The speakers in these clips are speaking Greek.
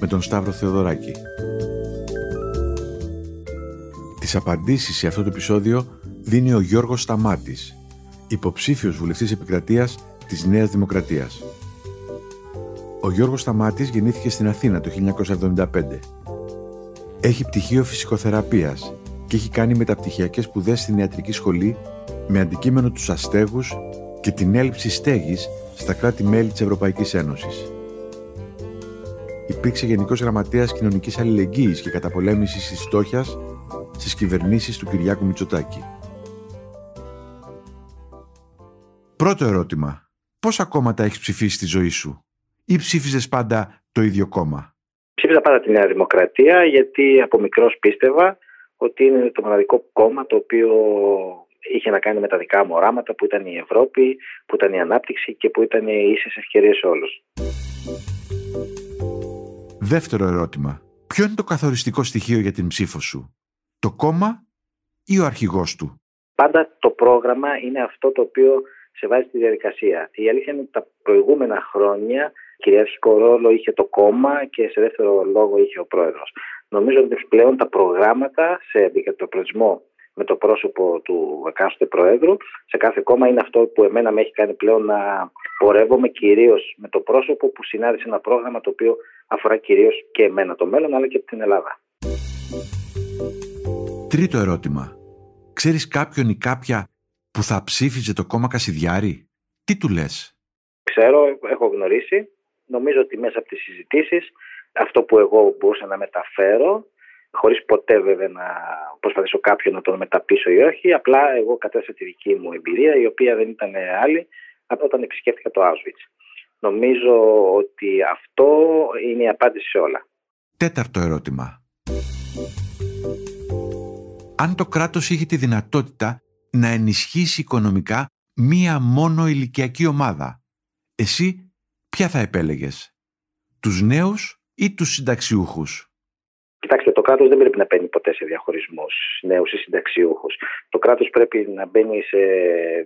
με τον Σταύρο Θεοδωράκη. Τις απαντήσεις σε αυτό το επεισόδιο δίνει ο Γιώργος Σταμάτης, υποψήφιος βουλευτής επικρατείας της Νέας Δημοκρατίας. Ο Γιώργος Σταμάτης γεννήθηκε στην Αθήνα το 1975. Έχει πτυχίο φυσικοθεραπείας και έχει κάνει μεταπτυχιακές σπουδές στην ιατρική σχολή με αντικείμενο τους αστέγους και την έλλειψη στέγης στα κράτη-μέλη της Ευρωπαϊκής Ένωσης υπήρξε Γενικός Γραμματέας Κοινωνικής Αλληλεγγύης και Καταπολέμησης της Φτώχειας στις κυβερνήσεις του Κυριάκου Μητσοτάκη. Πρώτο ερώτημα. Πόσα κόμματα έχεις ψηφίσει στη ζωή σου, ή ψήφιζες πάντα το ίδιο κόμμα; Ψήφιζα πάντα τη Νέα Δημοκρατία, γιατί από μικρός πίστευα ότι είναι το μοναδικό κόμμα το οποίο είχε να κάνει με τα δικά μου οράματα που ήταν η Ευρώπη, που ήταν η ανάπτυξη και που ήταν οι ίσες ευκαιρίες όλους. Δεύτερο ερώτημα. Ποιο είναι το καθοριστικό στοιχείο για την ψήφο σου, το κόμμα ή ο αρχηγός του; Πάντα το πρόγραμμα είναι αυτό το οποίο σε βάζει στη διαδικασία. Η αλήθεια είναι ότι τα προηγούμενα χρόνια κυριαρχικό ρόλο είχε το κόμμα και σε δεύτερο λόγο είχε ο πρόεδρος. Νομίζω ότι πλέον τα προγράμματα σε αντικατοπτρισμό με το πρόσωπο του εκάστοτε Προέδρου. Σε κάθε κόμμα είναι αυτό που εμένα με έχει κάνει πλέον να πορεύομαι κυρίως με το πρόσωπο που συνάδει ένα πρόγραμμα το οποίο αφορά κυρίως και εμένα το μέλλον αλλά και την Ελλάδα. Τρίτο ερώτημα. Ξέρεις κάποιον ή κάποια που θα ψήφιζε το κόμμα Κασιδιάρη; Τι του λες; Ξέρω, έχω γνωρίσει. Νομίζω ότι μέσα από τις συζητήσεις αυτό που εγώ μπορούσα να μεταφέρω χωρίς ποτέ βέβαια να προσπαθήσω κάποιον να τον μεταπίσω ή όχι. Απλά εγώ κατέστησα τη δική μου εμπειρία, η οποία δεν ήταν άλλη από όταν επισκέφθηκα το Auschwitz. Νομίζω ότι αυτό είναι η απάντηση σε όλα. Τέταρτο ερώτημα. Αν το κράτος είχε τη δυνατότητα να ενισχύσει οικονομικά μία μόνο ηλικιακή ομάδα, εσύ ποια θα επέλεγες, τους νέους ή τους συνταξιούχους; Κοιτάξτε, το κράτος δεν πρέπει να μπαίνει ποτέ σε διαχωρισμούς νέους ή συνταξιούχους. Το κράτος πρέπει να μπαίνει σε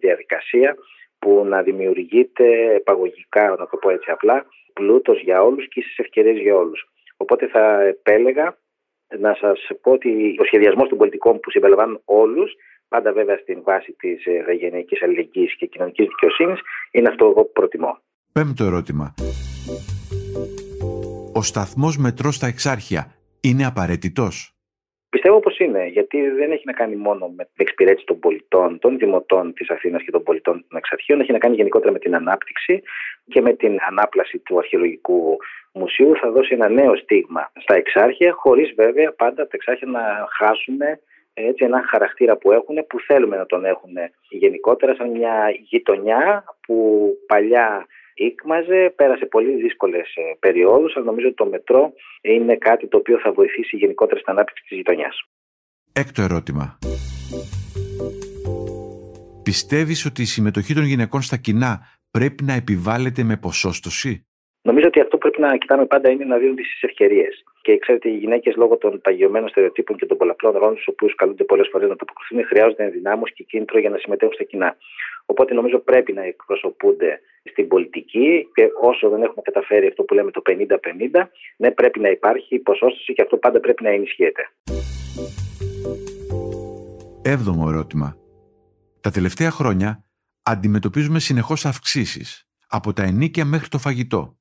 διαδικασία που να δημιουργείται επαγωγικά, να το πω έτσι απλά, πλούτος για όλους και ίσες ευκαιρίες για όλους. Οπότε θα επέλεγα να σας πω ότι ο σχεδιασμός των πολιτικών που συμπεριλαμβάνουν όλους, πάντα βέβαια στην βάση της ε, γενικής αλληλεγγύης και κοινωνικής δικαιοσύνης, είναι αυτό που προτιμώ. Πέμπτο ερώτημα. Ο σταθμός μετρός στα εξάρχεια είναι απαραίτητος; Πιστεύω πως είναι, γιατί δεν έχει να κάνει μόνο με την εξυπηρέτηση των πολιτών, των δημοτών της Αθήνας και των πολιτών των εξαρχείων, έχει να κάνει γενικότερα με την ανάπτυξη και με την ανάπλαση του αρχαιολογικού μουσείου. Θα δώσει ένα νέο στίγμα στα εξάρχεια, χωρίς βέβαια πάντα τα εξάρχεια να χάσουν έτσι, ένα χαρακτήρα που έχουν, που θέλουμε να τον έχουν γενικότερα, σαν μια γειτονιά που παλιά ήκμαζε, πέρασε πολύ δύσκολες περιόδους, αλλά νομίζω ότι το μετρό είναι κάτι το οποίο θα βοηθήσει γενικότερα στην ανάπτυξη της γειτονιάς. Έκτο ερώτημα. Πιστεύεις ότι η συμμετοχή των γυναικών στα κοινά πρέπει να επιβάλλεται με ποσόστοση; Νομίζω ότι αυτό που πρέπει να κοιτάμε πάντα είναι να δίνουν τι ευκαιρίες. Και ξέρετε, οι γυναίκες λόγω των παγιωμένων στερεοτύπων και των πολλαπλών ρόλων, στου οποίους καλούνται πολλές φορές να ανταποκριθούν, χρειάζονται ενδυνάμωση και κίνητρο για να συμμετέχουν στα κοινά. Οπότε νομίζω πρέπει να εκπροσωπούνται στην πολιτική και όσο δεν έχουμε καταφέρει αυτό που λέμε το 50-50, ναι, πρέπει να υπάρχει ποσόστοση και αυτό πάντα πρέπει να ενισχύεται. Έβδομο ερώτημα. Τα τελευταία χρόνια αντιμετωπίζουμε συνεχώς αυξήσεις, από τα ενίκια μέχρι το φαγητό.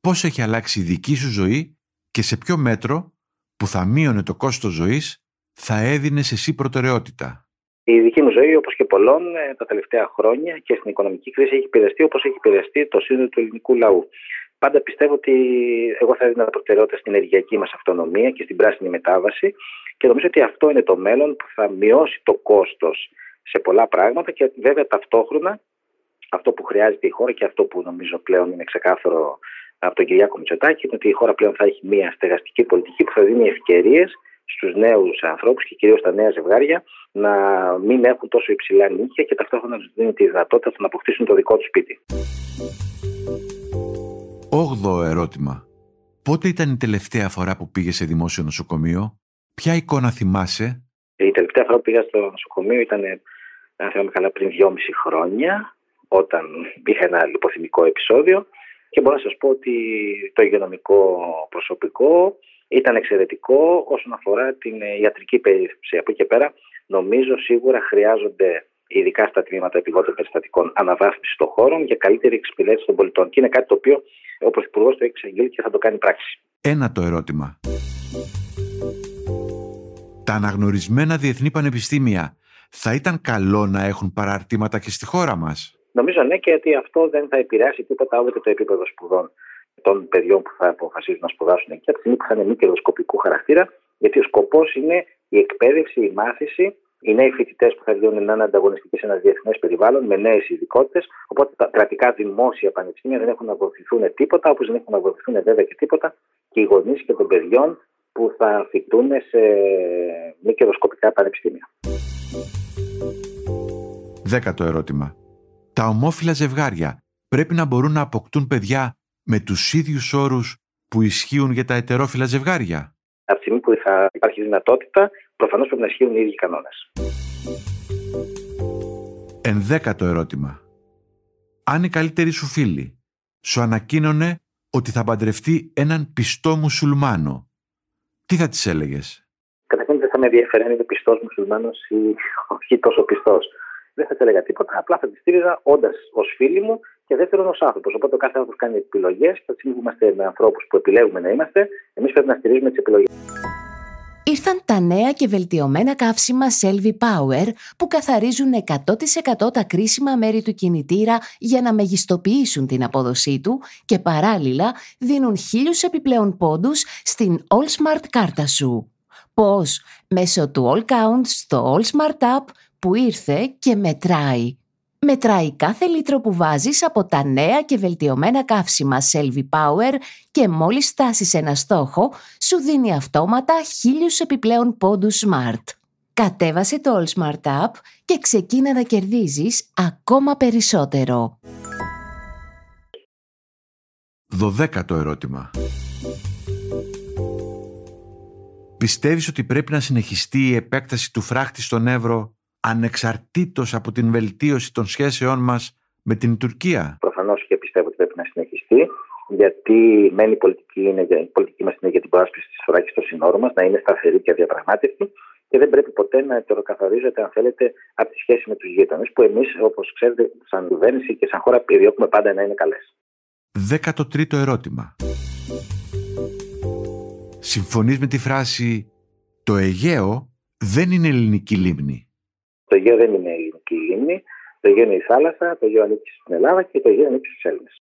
Πώς έχει αλλάξει η δική σου ζωή και σε ποιο μέτρο που θα μείωνε το κόστος ζωής θα έδινες εσύ προτεραιότητα; Η δική μου ζωή, όπως και πολλών, ε, τα τελευταία χρόνια και στην οικονομική κρίση έχει επηρεαστεί όπως έχει επηρεαστεί το σύνολο του ελληνικού λαού. Πάντα πιστεύω ότι εγώ θα έδινα προτεραιότητα στην ενεργειακή μας αυτονομία και στην πράσινη μετάβαση και νομίζω ότι αυτό είναι το μέλλον που θα μειώσει το κόστος σε πολλά πράγματα και βέβαια ταυτόχρονα αυτό που χρειάζεται η χώρα και αυτό που νομίζω πλέον είναι ξεκάθαρο από τον Κυριάκο Μητσοτάκη είναι ότι η χώρα πλέον θα έχει μια στεγαστική πολιτική που θα δίνει ευκαιρίες στους νέους ανθρώπους και κυρίως τα νέα ζευγάρια να μην έχουν τόσο υψηλά νύχια και ταυτόχρονα να τους δίνει τη δυνατότητα να αποκτήσουν το δικό τους σπίτι. Όγδοο ερώτημα. Πότε ήταν η τελευταία φορά που πήγε σε δημόσιο νοσοκομείο, Ποια εικόνα θυμάσαι, Η τελευταία φορά που πήγα στο νοσοκομείο ήταν, αν θυμάμαι καλά, πριν δυόμιση χρόνια, όταν είχα ένα λιποθυμικό επεισόδιο και μπορώ να σας πω ότι το υγειονομικό προσωπικό ήταν εξαιρετικό όσον αφορά την ιατρική περίθαλψη. Από εκεί και πέρα νομίζω σίγουρα χρειάζονται ειδικά στα τμήματα επιγόντων περιστατικών αναβάθμιση των χώρων για καλύτερη εξυπηρέτηση των πολιτών. Και είναι κάτι το οποίο ο Πρωθυπουργός το έχει εξαγγείλει και θα το κάνει πράξη. Ένα το ερώτημα. Τα αναγνωρισμένα διεθνή πανεπιστήμια θα ήταν καλό να έχουν παραρτήματα και στη χώρα μας; Νομίζω ναι και γιατί αυτό δεν θα επηρεάσει τίποτα ούτε το επίπεδο σπουδών των παιδιών που θα αποφασίζουν να σπουδάσουν εκεί από τη στιγμή που θα είναι μη κερδοσκοπικού χαρακτήρα γιατί ο σκοπός είναι η εκπαίδευση, η μάθηση οι νέοι φοιτητές που θα βγουν να είναι ανταγωνιστικοί σε ένα διεθνές περιβάλλον με νέες ειδικότητες. Οπότε τα κρατικά δημόσια πανεπιστήμια δεν έχουν να βοηθηθούν τίποτα, όπως δεν έχουν να βοηθηθούν βέβαια και τίποτα και οι γονείς και των παιδιών που θα φοιτούν σε μη κερδοσκοπικά πανεπιστήμια. Δέκατο ερώτημα. Τα ομόφυλα ζευγάρια πρέπει να μπορούν να αποκτούν παιδιά με τους ίδιους όρους που ισχύουν για τα ετερόφυλα ζευγάρια. Από τη στιγμή που θα υπάρχει δυνατότητα, προφανώς πρέπει να ισχύουν οι ίδιοι κανόνες. Ενδέκατο ερώτημα. Αν η καλύτερη σου φίλη σου ανακοίνωνε ότι θα παντρευτεί έναν πιστό μουσουλμάνο, τι θα της έλεγες; Καταρχήν δεν θα με ενδιαφέρει αν είναι πιστός μουσουλμάνος ή όχι τόσο πιστός. Δεν θα τη έλεγα τίποτα, απλά θα τη στήριζα όντας ως φίλη μου και δεύτερον ως άνθρωπος. Οπότε ο κάθε άνθρωπος κάνει επιλογές και από τη στιγμή που είμαστε με ανθρώπους που επιλέγουμε να είμαστε, εμείς πρέπει να στηρίζουμε τις επιλογές. Ήρθαν τα νέα και βελτιωμένα καύσιμα Selvi Power που καθαρίζουν 100% τα κρίσιμα μέρη του κινητήρα για να μεγιστοποιήσουν την απόδοσή του και παράλληλα δίνουν χίλιους επιπλέον πόντους στην All Smart κάρτα σου. Πώς; Μέσω του All Count στο All Smart App που ήρθε και μετράει. Μετράει κάθε λίτρο που βάζεις από τα νέα και βελτιωμένα καύσιμα Selvi Power και μόλις φτάσεις ένα στόχο, σου δίνει αυτόματα χίλιους επιπλέον πόντους Smart. Κατέβασε το All Smart App και ξεκίνα να κερδίζεις ακόμα περισσότερο. Δωδέκατο ερώτημα. Πιστεύεις ότι πρέπει να συνεχιστεί η επέκταση του φράχτη στον Εύρο; Ανεξαρτήτως από την βελτίωση των σχέσεών μας με την Τουρκία. Προφανώς και πιστεύω ότι πρέπει να συνεχιστεί γιατί μένει η πολιτική, είναι, η πολιτική μας είναι για την προάσπιση της φοράκης στο συνόρου μας, να είναι σταθερή και αδιαπραγμάτευτη και δεν πρέπει ποτέ να ετεροκαθαρίζεται, αν θέλετε, από τη σχέση με τους γείτονες που εμείς, όπως ξέρετε, σαν κυβέρνηση και σαν χώρα επιδιώκουμε πάντα να είναι καλές. 13ο ερώτημα. Συμφωνείς με τη φράση «Το Αιγαίο δεν είναι ελληνική λίμνη». Το Αιγαίο δεν είναι ελληνική λίμνη. Το Αιγαίο είναι η θάλασσα, το Αιγαίο ανήκει στην Ελλάδα και το Αιγαίο ανήκει στους Έλληνες.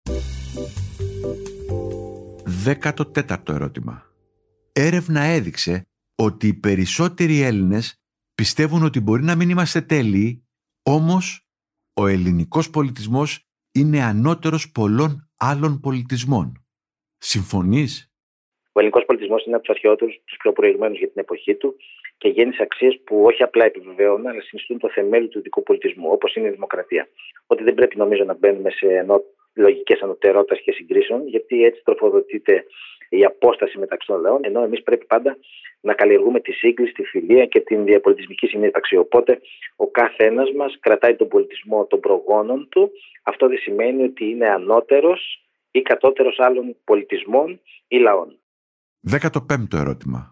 Δέκατο τέταρτο ερώτημα. Έρευνα έδειξε ότι οι περισσότεροι Έλληνες πιστεύουν ότι μπορεί να μην είμαστε τέλειοι, όμως ο ελληνικός πολιτισμός είναι ανώτερος πολλών άλλων πολιτισμών. Συμφωνείς; Ο ελληνικός πολιτισμός είναι από τους αρχαιότερους, τους πιο προηγμένους για την εποχή του και γέννησε αξίε που όχι απλά επιβεβαιώνουν, αλλά συνιστούν το θεμέλιο του δικού πολιτισμού, όπως είναι η δημοκρατία. Ότι δεν πρέπει νομίζω να μπαίνουμε σε λογικές ανωτερότητα και συγκρίσεων, γιατί έτσι τροφοδοτείται η απόσταση μεταξύ των λαών, ενώ εμείς πρέπει πάντα να καλλιεργούμε τη σύγκληση, τη φιλία και την διαπολιτισμική συνύπαρξη. Οπότε ο κάθε ένα μας κρατάει τον πολιτισμό των προγόνων του. Αυτό δεν σημαίνει ότι είναι ανώτερος ή κατώτερος άλλων πολιτισμών ή λαών. 15ο ερώτημα.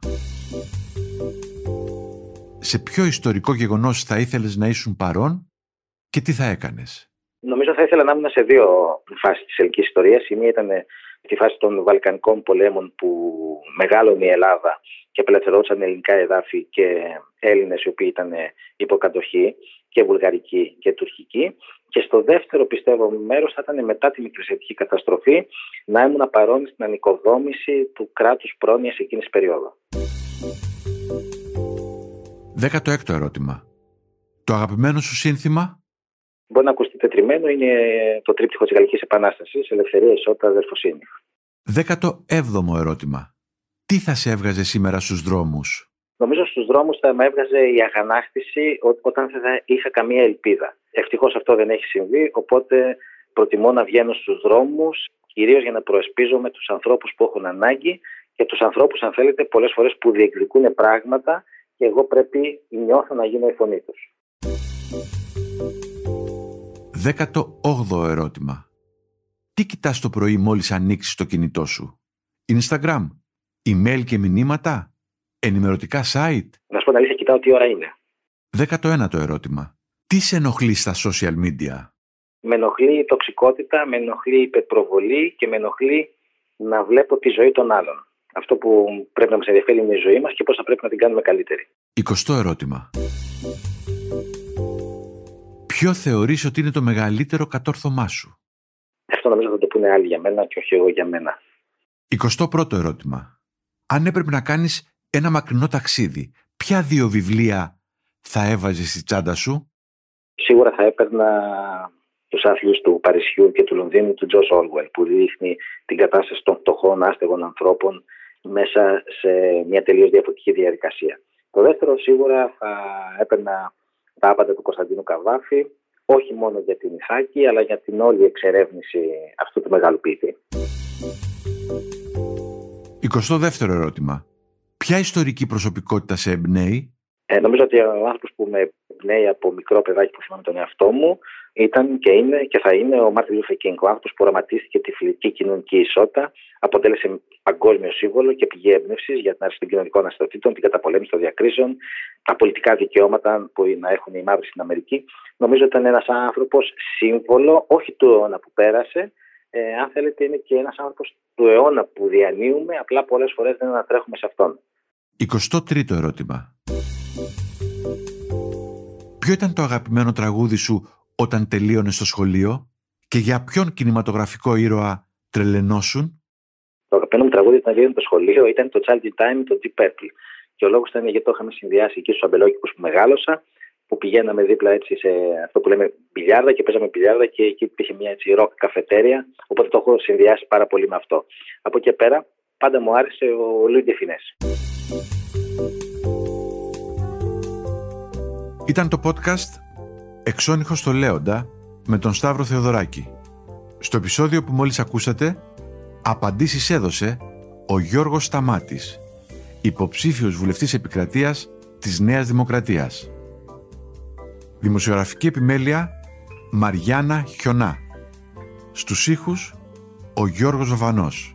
Σε ποιο ιστορικό γεγονός θα ήθελες να ήσουν παρόν και τι θα έκανες; Νομίζω θα ήθελα να ήμουν σε δύο φάσεις της ελληνικής ιστορίας. Η μία ήταν τη φάση των Βαλκανικών πολέμων που μεγάλωνε η Ελλάδα και απελευθερώθηκαν ελληνικά εδάφη και Έλληνες οι οποίοι ήταν υποκατοχή και βουλγαρική και τουρκική. Και στο δεύτερο πιστεύω μέρος θα ήταν μετά τη μικροσιατική καταστροφή να ήμουν παρόν στην ανοικοδόμηση του κράτους πρόνοιας εκείνης της περίοδου. 16ο ερώτημα. Το αγαπημένο σου σύνθημα; Μπορεί να ακουστεί τετριμένο, είναι το τρίπτυχο της Γαλλικής Επανάστασης, ελευθερία, ισότητα, αδερφοσύνη. 17ο ερώτημα. Τι θα σε έβγαζε σήμερα στους δρόμους, Νομίζω στους δρόμους θα με έβγαζε η αγανάκτηση όταν θα είχα καμία ελπίδα. Ευτυχώς αυτό δεν έχει συμβεί, οπότε προτιμώ να βγαίνω στους δρόμους, κυρίως για να προεσπίζομαι τους ανθρώπους που έχουν ανάγκη και τους ανθρώπους, αν θέλετε, πολλές φορές που διεκδικούν πράγματα και εγώ πρέπει νιώθω να γίνω η φωνή τους. 18ο ερώτημα. Τι κοιτάς το πρωί μόλις ανοίξεις το κινητό σου; Instagram, email και μηνύματα, ενημερωτικά site; Να σου πω την αλήθεια, κοιτάω τι ώρα είναι. 19ο ερώτημα. Τι σε ενοχλεί στα social media; Με ενοχλεί η τοξικότητα, με ενοχλεί η υπερπροβολή και με ενοχλεί να βλέπω τη ζωή των άλλων. Αυτό που πρέπει να μας ενδιαφέρει είναι η ζωή μας και πώς θα πρέπει να την κάνουμε καλύτερη. 20ο ερώτημα. Ποιο θεωρείς ότι είναι το μεγαλύτερο κατόρθωμά σου; Αυτό νομίζω θα το πούνε άλλοι για μένα και όχι εγώ για μένα. 21ο ερώτημα. Αν έπρεπε να κάνεις ένα μακρινό ταξίδι, ποια δύο βιβλία θα έβαζες στη τσάντα σου; Σίγουρα θα έπαιρνα τους άθλιους του Παρισιού και του Λονδίνου του Τζο Όλγουελ, που δείχνει την κατάσταση των φτωχών άστεγων ανθρώπων μέσα σε μια τελείως διαφορετική διαδικασία. Το δεύτερο σίγουρα θα έπαιρνα τα άπαντα του Κωνσταντίνου Καβάφη, όχι μόνο για την Ιθάκη, αλλά για την όλη εξερεύνηση αυτού του μεγάλου ποιητή. 22ο ερώτημα. Ποια ιστορική προσωπικότητα σε εμπνέει; Ε, νομίζω ότι ο άνθρωπος που με εμπνέει από μικρό παιδάκι που θυμάμαι τον εαυτό μου ήταν και είναι και θα είναι ο Μάρτιν Λούθερ Κινγκ, ο άνθρωπος που οραματίστηκε τη φυλετική κοινωνική ισότητα, αποτέλεσε παγκόσμιο σύμβολο και πηγή έμπνευσης για την άρση των κοινωνικών αστυνομικών, την καταπολέμηση των διακρίσεων, τα πολιτικά δικαιώματα που να έχουν οι μαύροι στην Αμερική. Νομίζω ότι ήταν ένας άνθρωπος σύμβολο, όχι του αιώνα που πέρασε, ε, αν θέλετε, είναι και ένας άνθρωπος του αιώνα που διανύουμε, απλά πολλές φορές δεν ανατρέχουμε σε αυτόν. 23ο ερώτημα. Ποιο ήταν το αγαπημένο τραγούδι σου όταν τελείωνες στο σχολείο και για ποιον κινηματογραφικό ήρωα τρελενώσουν. Το αγαπημένο μου τραγούδι όταν τελείωνε το σχολείο ήταν το Child Time, το Deep Purple. Και ο λόγος ήταν γιατί το είχαμε συνδυάσει εκεί στους αμπελόκηπους που μεγάλωσα, που πηγαίναμε δίπλα έτσι σε αυτό που λέμε πιλιάρδα και παίζαμε πιλιάρδα και εκεί υπήρχε μια έτσι ροκ καφετέρια. Οπότε το έχω συνδυάσει πάρα πολύ με αυτό. Από εκεί πέρα πάντα μου άρεσε ο Λουί Ντεφινές. Ήταν το podcast «Εξώνυχος στο Λέοντα» με τον Σταύρο Θεοδωράκη. Στο επεισόδιο που μόλις ακούσατε, απαντήσεις έδωσε ο Γιώργος Σταμάτης, υποψήφιος βουλευτής επικρατείας της Νέας Δημοκρατίας. Δημοσιογραφική επιμέλεια Μαριάννα Χιονά. Στους ήχους ο Γιώργος Βαβανός.